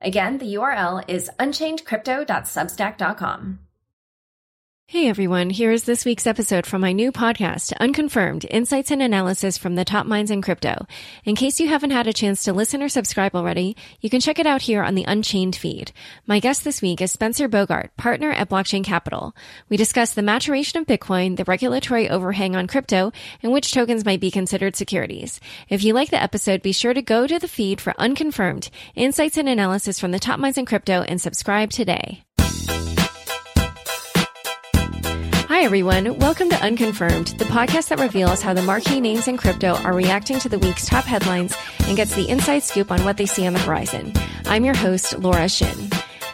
Again, the URL is unchainedcrypto.substack.com. Hey everyone, here is this week's episode from my new podcast, Unconfirmed Insights and Analysis from the Top Minds in Crypto. In case you haven't had a chance to listen or subscribe already, you can check it out here on the Unchained feed. My guest this week is Spencer Bogart, partner at Blockchain Capital. We discuss the maturation of Bitcoin, the regulatory overhang on crypto, and which tokens might be considered securities. If you like the episode, be sure to go to the feed for Unconfirmed Insights and Analysis from the Top Minds in Crypto and subscribe today. Hi, everyone. Welcome to Unconfirmed, the podcast that reveals how the marquee names in crypto are reacting to the week's top headlines and gets the inside scoop on what they see on the horizon. I'm your host, Laura Shin.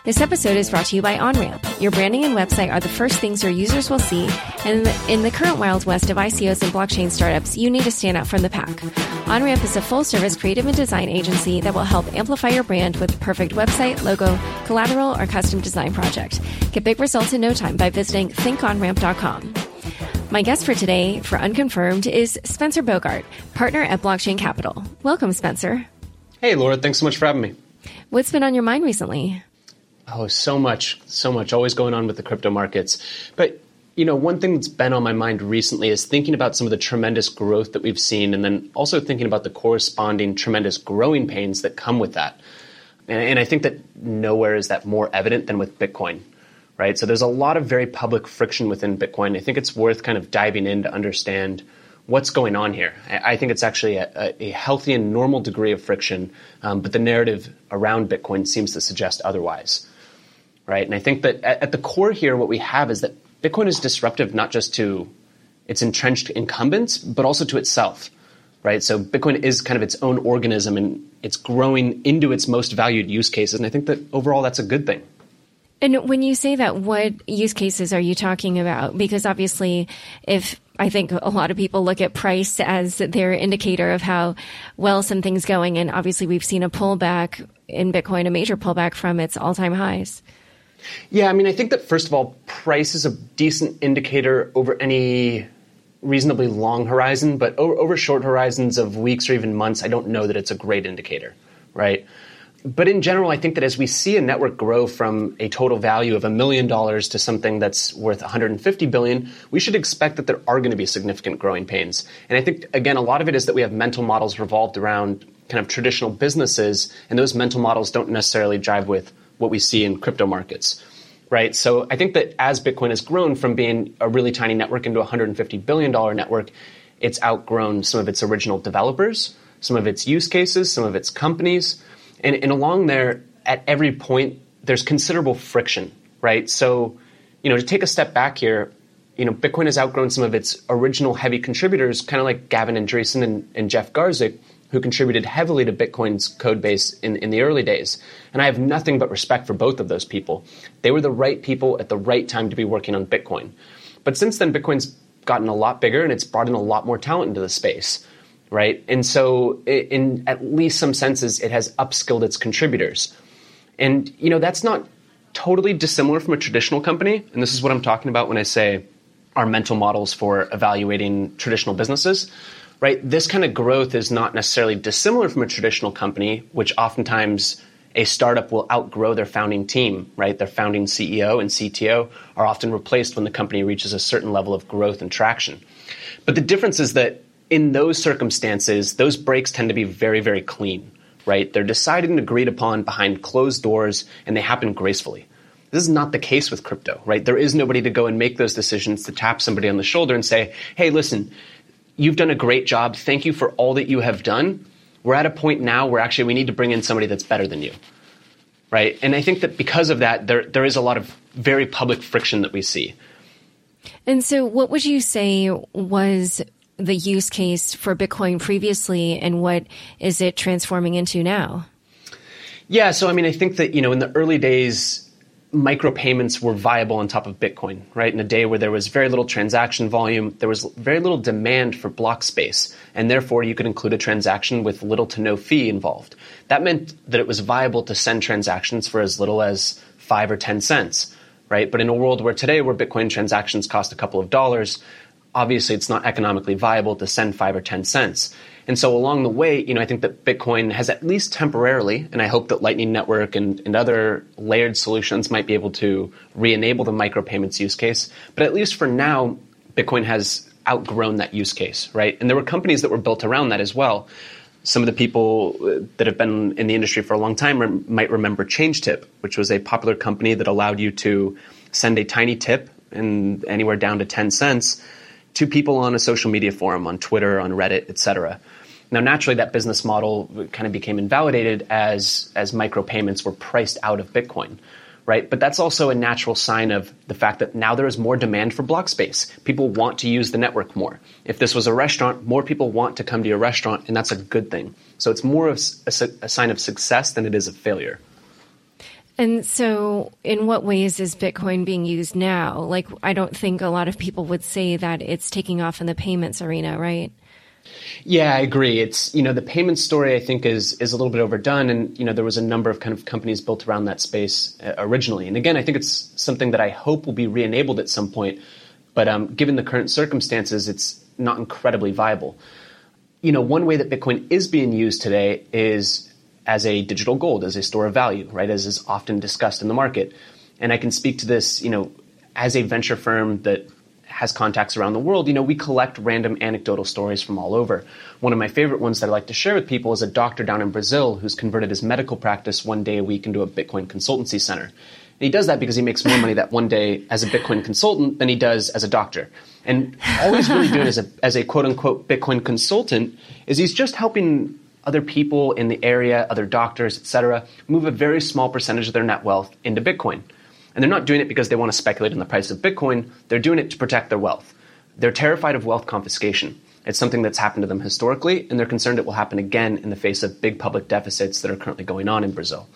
This episode is brought to you by OnRamp. Your branding and website are the first things your users will see, and in the current wild west of ICOs and blockchain startups, you need to stand out from the pack. OnRamp is a full-service creative and design agency that will help amplify your brand with the perfect website, logo, collateral, or custom design project. Get big results in no time by visiting thinkonramp.com. My guest for today, for Unconfirmed, is Spencer Bogart, partner at Blockchain Capital. Welcome, Spencer. Hey, Laura. Thanks so much for having me. What's been on your mind recently? Oh, so much, so much always going on with the crypto markets. But, you know, one thing that's been on my mind recently is thinking about some of the tremendous growth that we've seen and then also thinking about the corresponding tremendous growing pains that come with that. And, and I think that nowhere is that more evident than with Bitcoin, right? So there's a lot of very public friction within Bitcoin. I think it's worth kind of diving in to understand what's going on here. I think it's actually a, a healthy and normal degree of friction, um, but the narrative around Bitcoin seems to suggest otherwise right? And I think that at, at the core here, what we have is that Bitcoin is disruptive not just to its entrenched incumbents, but also to itself, right? So Bitcoin is kind of its own organism and it's growing into its most valued use cases. And I think that overall that's a good thing. And when you say that, what use cases are you talking about? Because obviously, if I think a lot of people look at price as their indicator of how well something's going, and obviously we've seen a pullback in Bitcoin, a major pullback from its all-time highs. Yeah, I mean, I think that first of all, price is a decent indicator over any reasonably long horizon, but over, short horizons of weeks or even months, I don't know that it's a great indicator, right? But in general, I think that as we see a network grow from a total value of a million dollars to something that's worth 150 billion, we should expect that there are going to be significant growing pains. And I think, again, a lot of it is that we have mental models revolved around kind of traditional businesses, and those mental models don't necessarily jive with what we see in crypto markets right? So I think that as Bitcoin has grown from being a really tiny network into a $150 billion network, it's outgrown some of its original developers, some of its use cases, some of its companies. And, and along there, at every point, there's considerable friction, right? So, you know, to take a step back here, you know, Bitcoin has outgrown some of its original heavy contributors, kind of like Gavin Andresen and, and Jeff Garzik, who contributed heavily to Bitcoin's code base in, in the early days. And I have nothing but respect for both of those people. They were the right people at the right time to be working on Bitcoin. But since then, Bitcoin's gotten a lot bigger and it's brought in a lot more talent into the space, right? And so, in at least some senses, it has upskilled its contributors. And, you know, that's not totally dissimilar from a traditional company. And this is what I'm talking about when I say our mental models for evaluating traditional businesses right? This kind of growth is not necessarily dissimilar from a traditional company, which oftentimes a startup will outgrow their founding team, right? Their founding CEO and CTO are often replaced when the company reaches a certain level of growth and traction. But the difference is that in those circumstances, those breaks tend to be very, very clean, right? They're decided and agreed upon behind closed doors and they happen gracefully. This is not the case with crypto, right? There is nobody to go and make those decisions to tap somebody on the shoulder and say, hey, listen, you've done a great job. Thank you for all that you have done. We're at a point now where actually we need to bring in somebody that's better than you. Right? And I think that because of that, there, there is a lot of very public friction that we see. And so, what would you say was the use case for Bitcoin previously, and what is it transforming into now? Yeah, so I mean, I think that, you know, in the early days, micropayments were viable on top of Bitcoin, right? In a day where there was very little transaction volume, there was very little demand for block space, and therefore you could include a transaction with little to no fee involved. That meant that it was viable to send transactions for as little as five or 10 cents, right? But in a world where today, where Bitcoin transactions cost a couple of dollars, obviously it's not economically viable to send five or 10 cents. And so along the way, you know, I think that Bitcoin has at least temporarily, and I hope that Lightning Network and, and other layered solutions might be able to re-enable the micropayments use case. But at least for now, Bitcoin has outgrown that use case, right? And there were companies that were built around that as well. Some of the people uh, that have been in the industry for a long time rem- might remember ChangeTip, which was a popular company that allowed you to send a tiny tip and anywhere down to 10 cents to people on a social media forum, on Twitter, on Reddit, etc. Now, naturally, that business model kind of became invalidated as as micropayments were priced out of Bitcoin, right? But that's also a natural sign of the fact that now there is more demand for block space. People want to use the network more. If this was a restaurant, more people want to come to your restaurant, and that's a good thing. So it's more of a, a sign of success than it is of failure. And so, in what ways is Bitcoin being used now? Like, I don't think a lot of people would say that it's taking off in the payments arena, right? Yeah, I agree. It's you know the payment story I think is is a little bit overdone, and you know there was a number of kind of companies built around that space uh, originally. And again, I think it's something that I hope will be re-enabled at some point. But um, given the current circumstances, it's not incredibly viable. You know, one way that Bitcoin is being used today is as a digital gold, as a store of value, right? As is often discussed in the market. And I can speak to this, you know, as a venture firm that has contacts around the world, you know, we collect random anecdotal stories from all over. One of my favorite ones that I like to share with people is a doctor down in Brazil who's converted his medical practice one day a week into a Bitcoin consultancy center. And he does that because he makes more money that one day as a Bitcoin consultant than he does as a doctor. And all he's really doing as a, as a quote unquote Bitcoin consultant is he's just helping other people in the area, other doctors, etc., move a very small percentage of their net wealth into Bitcoin. And they're not doing it because they want to speculate on the price of Bitcoin, they're doing it to protect their wealth. They're terrified of wealth confiscation. It's something that's happened to them historically, and they're concerned it will happen again in the face of big public deficits that are currently going on in Brazil.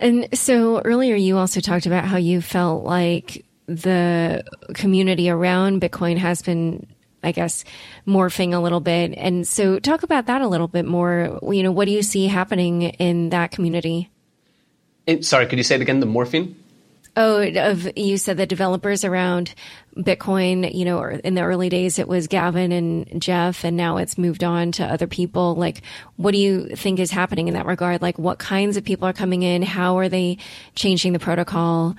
And so earlier you also talked about how you felt like the community around Bitcoin has been I guess, morphing a little bit. And so talk about that a little bit more. You know, what do you see happening in that community? Eh, sorry, could you say it again? The morphing? Oh, of you said the developers around Bitcoin, you know, in the early days it was Gavin and Jeff, and now it's moved on to other people. Like, what do you think is happening in that regard? Like, what kinds of people are coming in? How are they changing the protocol?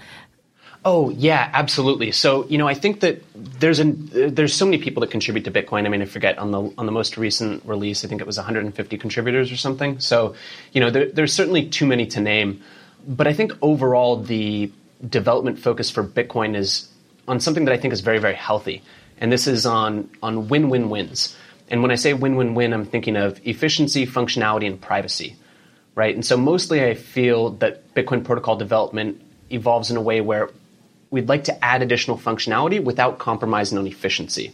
Oh yeah, absolutely. So you know, I think that there's a there's so many people that contribute to Bitcoin. I mean, I forget on the on the most recent release, I think it was 150 contributors or something. So you know, there, there's certainly too many to name. But I think overall the development focus for Bitcoin is on something that I think is very, very healthy. And this is on, on win win wins. And when I say win win win, I'm thinking of efficiency, functionality, and privacy. Right? And so mostly I feel that Bitcoin protocol development evolves in a way where we'd like to add additional functionality without compromising on efficiency.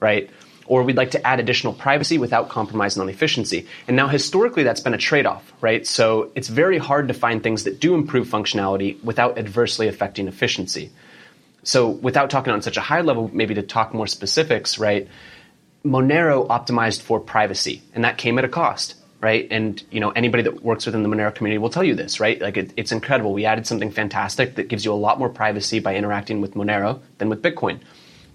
Right? or we'd like to add additional privacy without compromising on efficiency. And now historically that's been a trade-off, right? So it's very hard to find things that do improve functionality without adversely affecting efficiency. So without talking on such a high level, maybe to talk more specifics, right? Monero optimized for privacy, and that came at a cost, right? And you know anybody that works within the Monero community will tell you this, right? Like it, it's incredible. We added something fantastic that gives you a lot more privacy by interacting with Monero than with Bitcoin.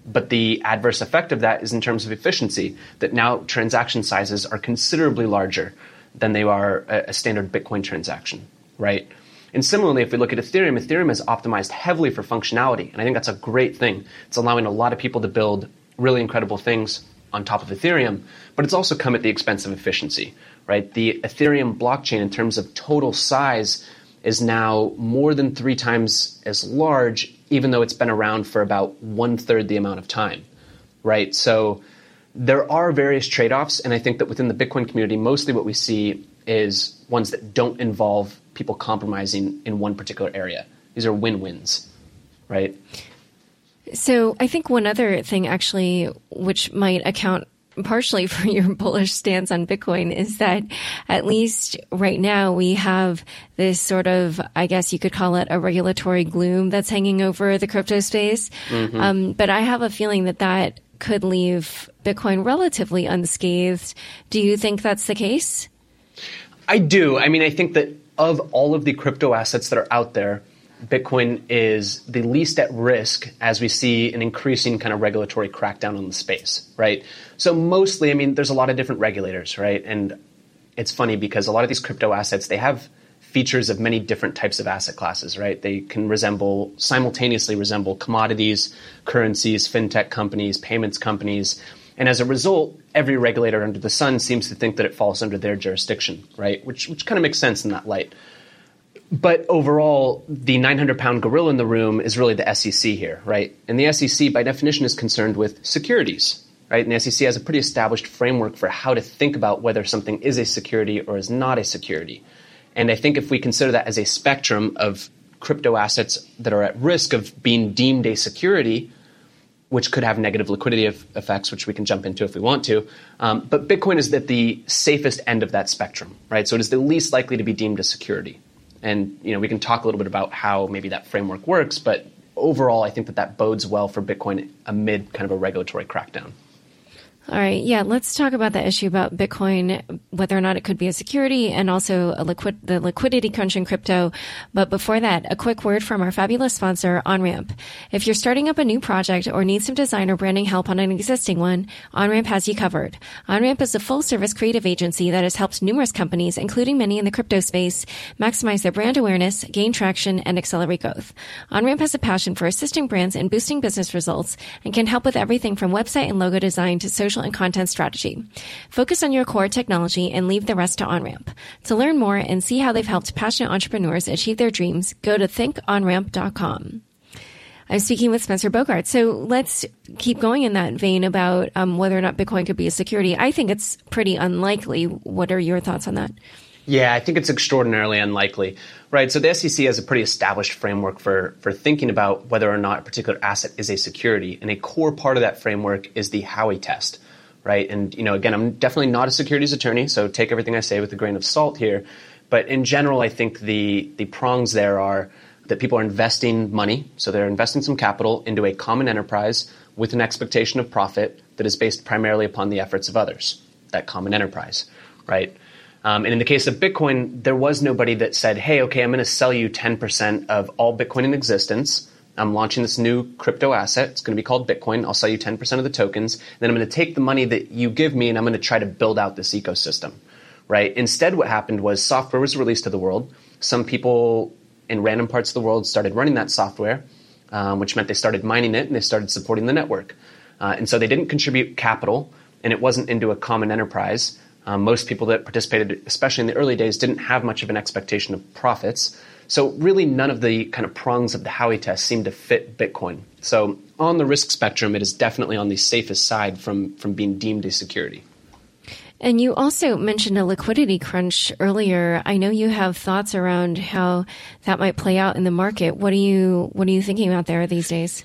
But the adverse effect of that is in terms of efficiency, that now transaction sizes are considerably larger than they are a, standard Bitcoin transaction, right? And similarly, if we look at Ethereum, Ethereum is optimized heavily for functionality. And I think that's a great thing. It's allowing a lot of people to build really incredible things on top of Ethereum, but it's also come at the expense of efficiency, right? The Ethereum blockchain, in terms of total size, is now more than three times as large even though it's been around for about one third the amount of time, right? So there are various trade offs, and I think that within the Bitcoin community, mostly what we see is ones that don't involve people compromising in one particular area. These are win wins, right? So I think one other thing, actually, which might account partially for your bullish stance on Bitcoin is that at least right now we have this sort of, I guess you could call it a regulatory gloom that's hanging over the crypto space. Mm-hmm. Um, but I have a feeling that that could leave Bitcoin relatively unscathed. Do you think that's the case? I do. I mean, I think that of all of the crypto assets that are out there, Bitcoin is the least at risk as we see an increasing kind of regulatory crackdown on the space, right? So mostly, I mean, there's a lot of different regulators, right? And it's funny because a lot of these crypto assets, they have features of many different types of asset classes, right? They can resemble, simultaneously resemble commodities, currencies, fintech companies, payments companies. And as a result, every regulator under the sun seems to think that it falls under their jurisdiction, right? Which, which kind of makes sense in that light. But overall, the 900 pound gorilla in the room is really the SEC here, right? And the SEC, by definition, is concerned with securities, right? And the SEC has a pretty established framework for how to think about whether something is a security or is not a security. And I think if we consider that as a spectrum of crypto assets that are at risk of being deemed a security, which could have negative liquidity effects, which we can jump into if we want to. Um, but Bitcoin is at the safest end of that spectrum, right? So it is the least likely to be deemed a security. And you know, we can talk a little bit about how maybe that framework works, but overall, I think that that bodes well for Bitcoin amid kind of a regulatory crackdown. All right. Yeah. Let's talk about the issue about Bitcoin, whether or not it could be a security and also a liquid, the liquidity crunch in crypto. But before that, a quick word from our fabulous sponsor, OnRamp. If you're starting up a new project or need some design or branding help on an existing one, OnRamp has you covered. OnRamp is a full service creative agency that has helped numerous companies, including many in the crypto space, maximize their brand awareness, gain traction, and accelerate growth. OnRamp has a passion for assisting brands in boosting business results and can help with everything from website and logo design to social and content strategy. Focus on your core technology and leave the rest to OnRamp. To learn more and see how they've helped passionate entrepreneurs achieve their dreams, go to thinkonramp.com. I'm speaking with Spencer Bogart. So let's keep going in that vein about um, whether or not Bitcoin could be a security. I think it's pretty unlikely. What are your thoughts on that? Yeah, I think it's extraordinarily unlikely, right? So the SEC has a pretty established framework for for thinking about whether or not a particular asset is a security, and a core part of that framework is the Howey test, right? And you know, again, I'm definitely not a securities attorney, so take everything I say with a grain of salt here. But in general, I think the the prongs there are that people are investing money, so they're investing some capital into a common enterprise with an expectation of profit that is based primarily upon the efforts of others. That common enterprise, right? Um, and in the case of Bitcoin, there was nobody that said, "Hey, okay, I'm going to sell you 10% of all Bitcoin in existence." I'm launching this new crypto asset. It's going to be called Bitcoin. I'll sell you 10% of the tokens. Then I'm going to take the money that you give me and I'm going to try to build out this ecosystem, right? Instead, what happened was software was released to the world. Some people in random parts of the world started running that software, um, which meant they started mining it and they started supporting the network. Uh, and so they didn't contribute capital and it wasn't into a common enterprise. Um, most people that participated, especially in the early days, didn't have much of an expectation of profits. So really none of the kind of prongs of the Howey test seem to fit Bitcoin. So on the risk spectrum, it is definitely on the safest side from, from being deemed a security. And you also mentioned a liquidity crunch earlier. I know you have thoughts around how that might play out in the market. What are you what are you thinking about there these days?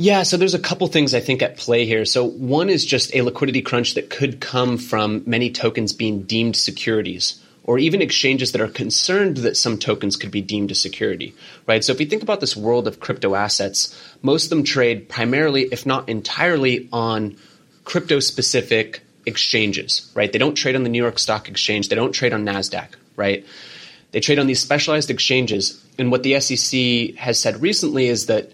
Yeah, so there's a couple things I think at play here. So one is just a liquidity crunch that could come from many tokens being deemed securities or even exchanges that are concerned that some tokens could be deemed a security, right? So if you think about this world of crypto assets, most of them trade primarily, if not entirely, on crypto specific exchanges, right? They don't trade on the New York Stock Exchange, they don't trade on NASDAQ, right? They trade on these specialized exchanges. And what the SEC has said recently is that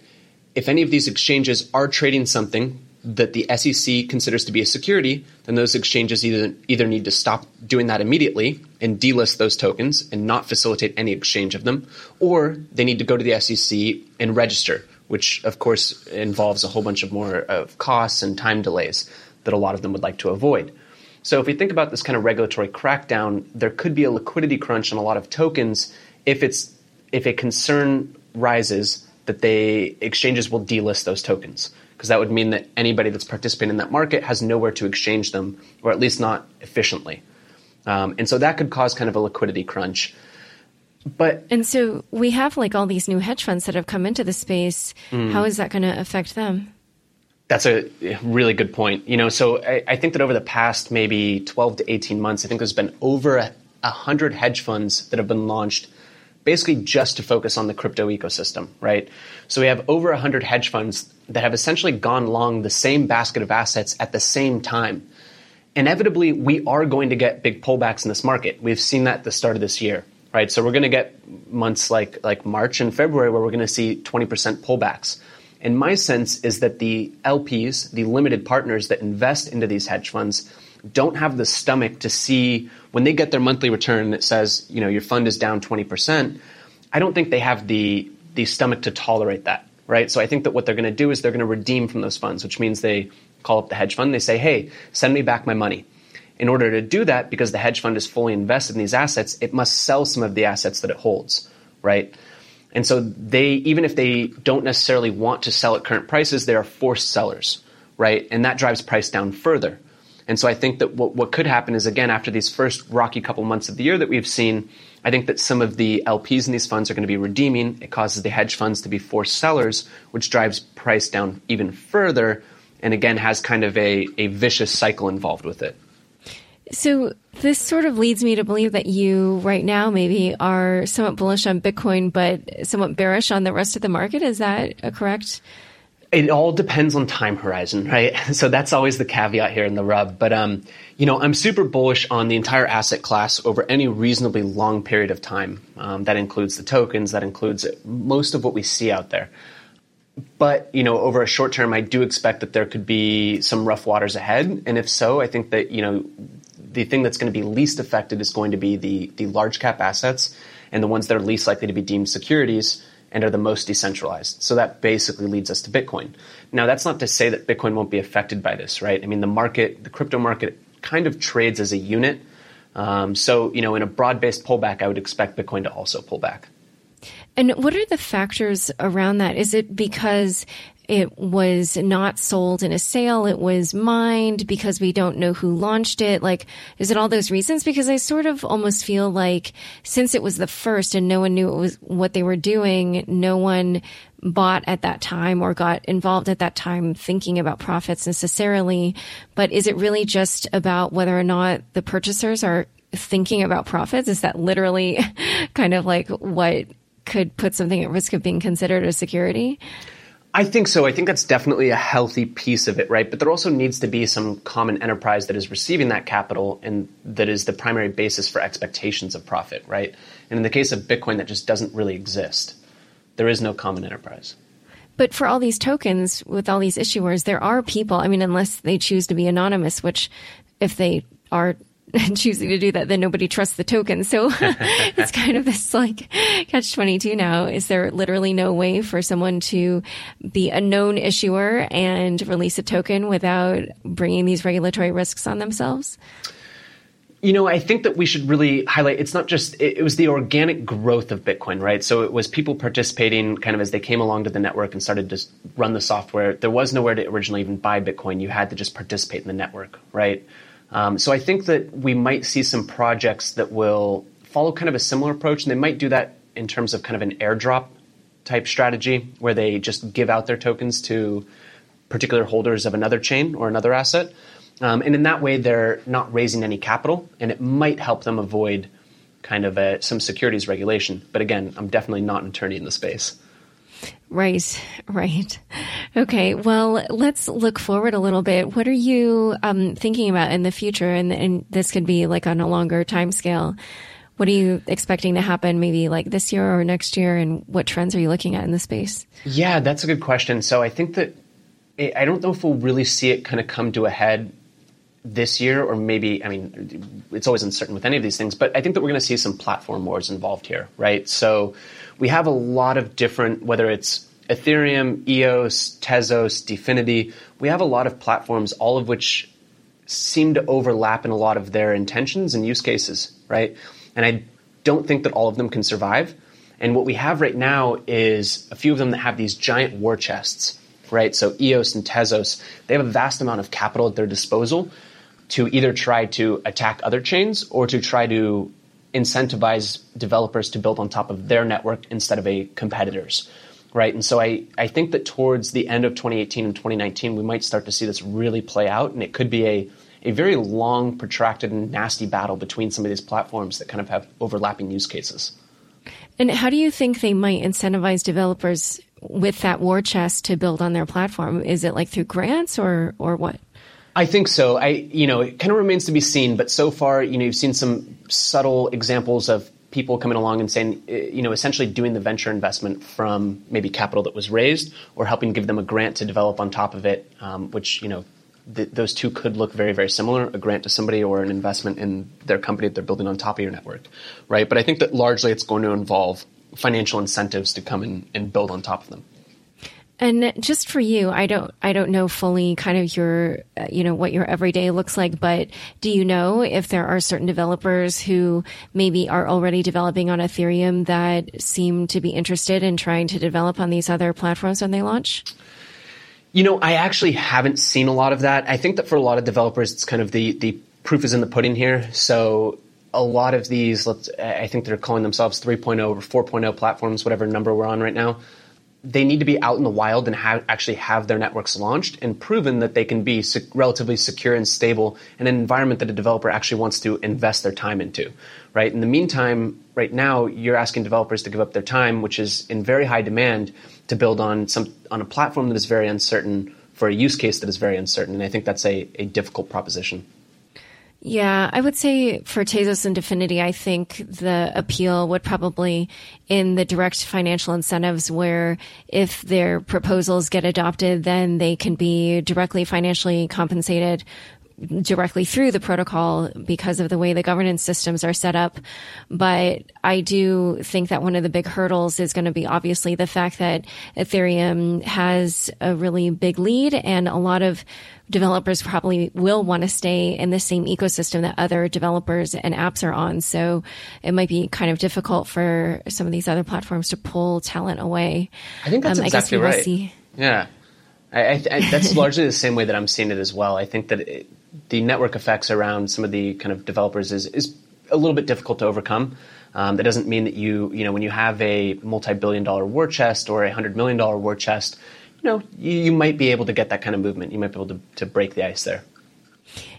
if any of these exchanges are trading something that the SEC considers to be a security, then those exchanges either either need to stop doing that immediately and delist those tokens and not facilitate any exchange of them, or they need to go to the SEC and register, which of course involves a whole bunch of more of costs and time delays that a lot of them would like to avoid. So if we think about this kind of regulatory crackdown, there could be a liquidity crunch on a lot of tokens if it's if a concern rises that they exchanges will delist those tokens because that would mean that anybody that's participating in that market has nowhere to exchange them, or at least not efficiently. Um, and so that could cause kind of a liquidity crunch. But and so we have like all these new hedge funds that have come into the space. Mm. How is that going to affect them? That's a really good point. You know, so I, I, think that over the past maybe 12 to 18 months, I think there's been over a, a hundred hedge funds that have been launched basically just to focus on the crypto ecosystem, right? So we have over 100 hedge funds that have essentially gone long the same basket of assets at the same time. Inevitably, we are going to get big pullbacks in this market. We've seen that at the start of this year, right? So we're going to get months like, like March and February where we're going to see 20% pullbacks. And my sense is that the LPs, the limited partners that invest into these hedge funds, don't have the stomach to see when they get their monthly return that says, you know, your fund is down 20%, I don't think they have the the stomach to tolerate that, right? So I think that what they're going to do is they're going to redeem from those funds, which means they call up the hedge fund, they say, "Hey, send me back my money." In order to do that, because the hedge fund is fully invested in these assets, it must sell some of the assets that it holds, right? And so they, even if they don't necessarily want to sell at current prices, they are forced sellers, right? And that drives price down further. And so I think that what, what could happen is, again, after these first rocky couple months of the year that we've seen, I think that some of the LPs in these funds are going to be redeeming. It causes the hedge funds to be forced sellers, which drives price down even further, and again has kind of a, a vicious cycle involved with it. So this sort of leads me to believe that you right now maybe are somewhat bullish on Bitcoin, but somewhat bearish on the rest of the market. Is that a correct it all depends on time horizon, right? So that's always the caveat here in the rub. But um, you know, I'm super bullish on the entire asset class over any reasonably long period of time. Um, that includes the tokens. That includes most of what we see out there. But you know, over a short term, I do expect that there could be some rough waters ahead. And if so, I think that you know, the thing that's going to be least affected is going to be the the large cap assets and the ones that are least likely to be deemed securities and are the most decentralized. So that basically leads us to Bitcoin. Now, that's not to say that Bitcoin won't be affected by this, right? I mean, the market, the crypto market, kind of trades as a unit. Um, so, you know, in a broad based pullback, I would expect Bitcoin to also pull back. And what are the factors around that? Is it because it was not sold in a sale. It was mined because we don't know who launched it. Like, is it all those reasons? Because I sort of almost feel like since it was the first and no one knew it was what they were doing, no one bought at that time or got involved at that time thinking about profits necessarily. But is it really just about whether or not the purchasers are thinking about profits? Is that literally kind of like what could put something at risk of being considered a security? I think so. I think that's definitely a healthy piece of it, right? But there also needs to be some common enterprise that is receiving that capital and that is the primary basis for expectations of profit, right? And in the case of Bitcoin, that just doesn't really exist. There is no common enterprise. But for all these tokens, with all these issuers, there are people, I mean, unless they choose to be anonymous, which if they are choosing to do that, then nobody trusts the token. So it's kind of this like catch 22 now. Is there literally no way for someone to be a known issuer and release a token without bringing these regulatory risks on themselves? You know, I think that we should really highlight it's not just, it, it, was the organic growth of Bitcoin, right? So it was people participating kind of as they came along to the network and started to run the software. There was nowhere to originally even buy Bitcoin. You had to just participate in the network, right? Um, so I think that we might see some projects that will follow kind of a similar approach, and they might do that in terms of kind of an airdrop type strategy where they just give out their tokens to particular holders of another chain or another asset. Um, and in that way, they're not raising any capital, and it might help them avoid kind of a, some securities regulation. But again, I'm definitely not an attorney in the space. Right, right. Okay, well, let's look forward a little bit. What are you um, thinking about in the future? And, and this could be like on a longer time scale. What are you expecting to happen maybe like this year or next year? And what trends are you looking at in the space? Yeah, that's a good question. So I think that I don't know if we'll really see it kind of come to a head this year, or maybe, I mean, it's always uncertain with any of these things, but I think that we're going to see some platform wars involved here, right? So we have a lot of different, whether it's Ethereum, EOS, Tezos, Dfinity, we have a lot of platforms, all of which seem to overlap in a lot of their intentions and use cases, right? And I don't think that all of them can survive. And what we have right now is a few of them that have these giant war chests, right? So EOS and Tezos, they have a vast amount of capital at their disposal to either try to attack other chains or to try to incentivize developers to build on top of their network instead of a competitor's right? And so I, I think that towards the end of 2018 and 2019, we might start to see this really play out, and it could be a, a very long, protracted, and nasty battle between some of these platforms that kind of have overlapping use cases. And how do you think they might incentivize developers with that war chest to build on their platform? Is it like through grants or or what? I think so. I you know it kind of remains to be seen, but so far you know you've seen some subtle examples of people coming along and saying eh, you know essentially doing the venture investment from maybe capital that was raised or helping give them a grant to develop on top of it, um, which you know. Th- those two could look very, very similar a grant to somebody or an investment in their company that they're building on top of your network, right? But I think that largely it's going to involve financial incentives to come in and build on top of them. And just for you, I don't, I don't know fully kind of your, uh, you know, what your everyday looks like, but do you know if there are certain developers who maybe are already developing on Ethereum that seem to be interested in trying to develop on these other platforms when they launch? You know, I actually haven't seen a lot of that. I think that for a lot of developers, it's kind of the, the proof is in the pudding here. So a lot of these, let's, I think they're calling themselves 3.0 or 4.0 platforms, whatever number we're on right now they need to be out in the wild and actually have their networks launched and proven that they can be relatively secure and stable in an environment that a developer actually wants to invest their time into, right? In the meantime, right now, you're asking developers to give up their time, which is in very high demand, to build on some on a platform that is very uncertain for a use case that is very uncertain. And I think that's a, a difficult proposition. Yeah, I would say for Tezos and Dfinity, I think the appeal would probably in the direct financial incentives where if their proposals get adopted, then they can be directly financially compensated directly through the protocol because of the way the governance systems are set up. But I do think that one of the big hurdles is going to be obviously the fact that Ethereum has a really big lead and a lot of developers probably will want to stay in the same ecosystem that other developers and apps are on. So it might be kind of difficult for some of these other platforms to pull talent away. I think that's um, exactly right. Yeah. I, I, that's largely the same way that I'm seeing it as well. I think that it, the network effects around some of the kind of developers is, is a little bit difficult to overcome. Um, that doesn't mean that you, you know, when you have a multi-billion dollar war chest or a hundred million dollar war chest, you know, you, you, might be able to get that kind of movement. You might be able to, to break the ice there.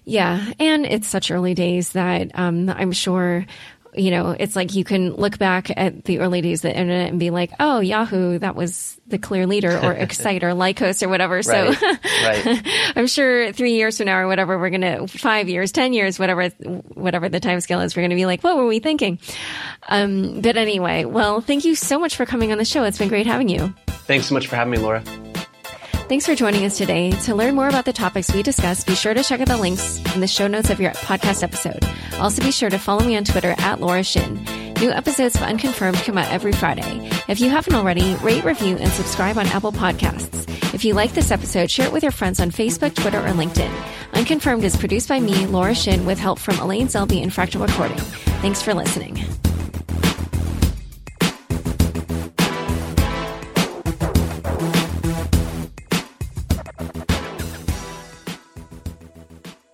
Yeah, and it's such early days that um, I'm sure you know, it's like you can look back at the early days of the internet and be like, oh, Yahoo, that was the clear leader or Excite or Lycos or whatever. So right. I'm sure three years from now or whatever, we're going to, five years, 10 years, whatever, whatever the time scale is, we're going to be like, what were we thinking? Um, but anyway, well, thank you so much for coming on the show. It's been great having you. Thanks so much for having me, Laura. Thanks for joining us today. To learn more about the topics we discussed, be sure to check out the links in the show notes of your podcast episode. Also, be sure to follow me on Twitter at Laura Shin. New episodes of Unconfirmed come out every Friday. If you haven't already, rate, review, and subscribe on Apple Podcasts. If you like this episode, share it with your friends on Facebook, Twitter, or LinkedIn. Unconfirmed is produced by me, Laura Shin, with help from Elaine Zelby and Fractal Recording. Thanks for listening.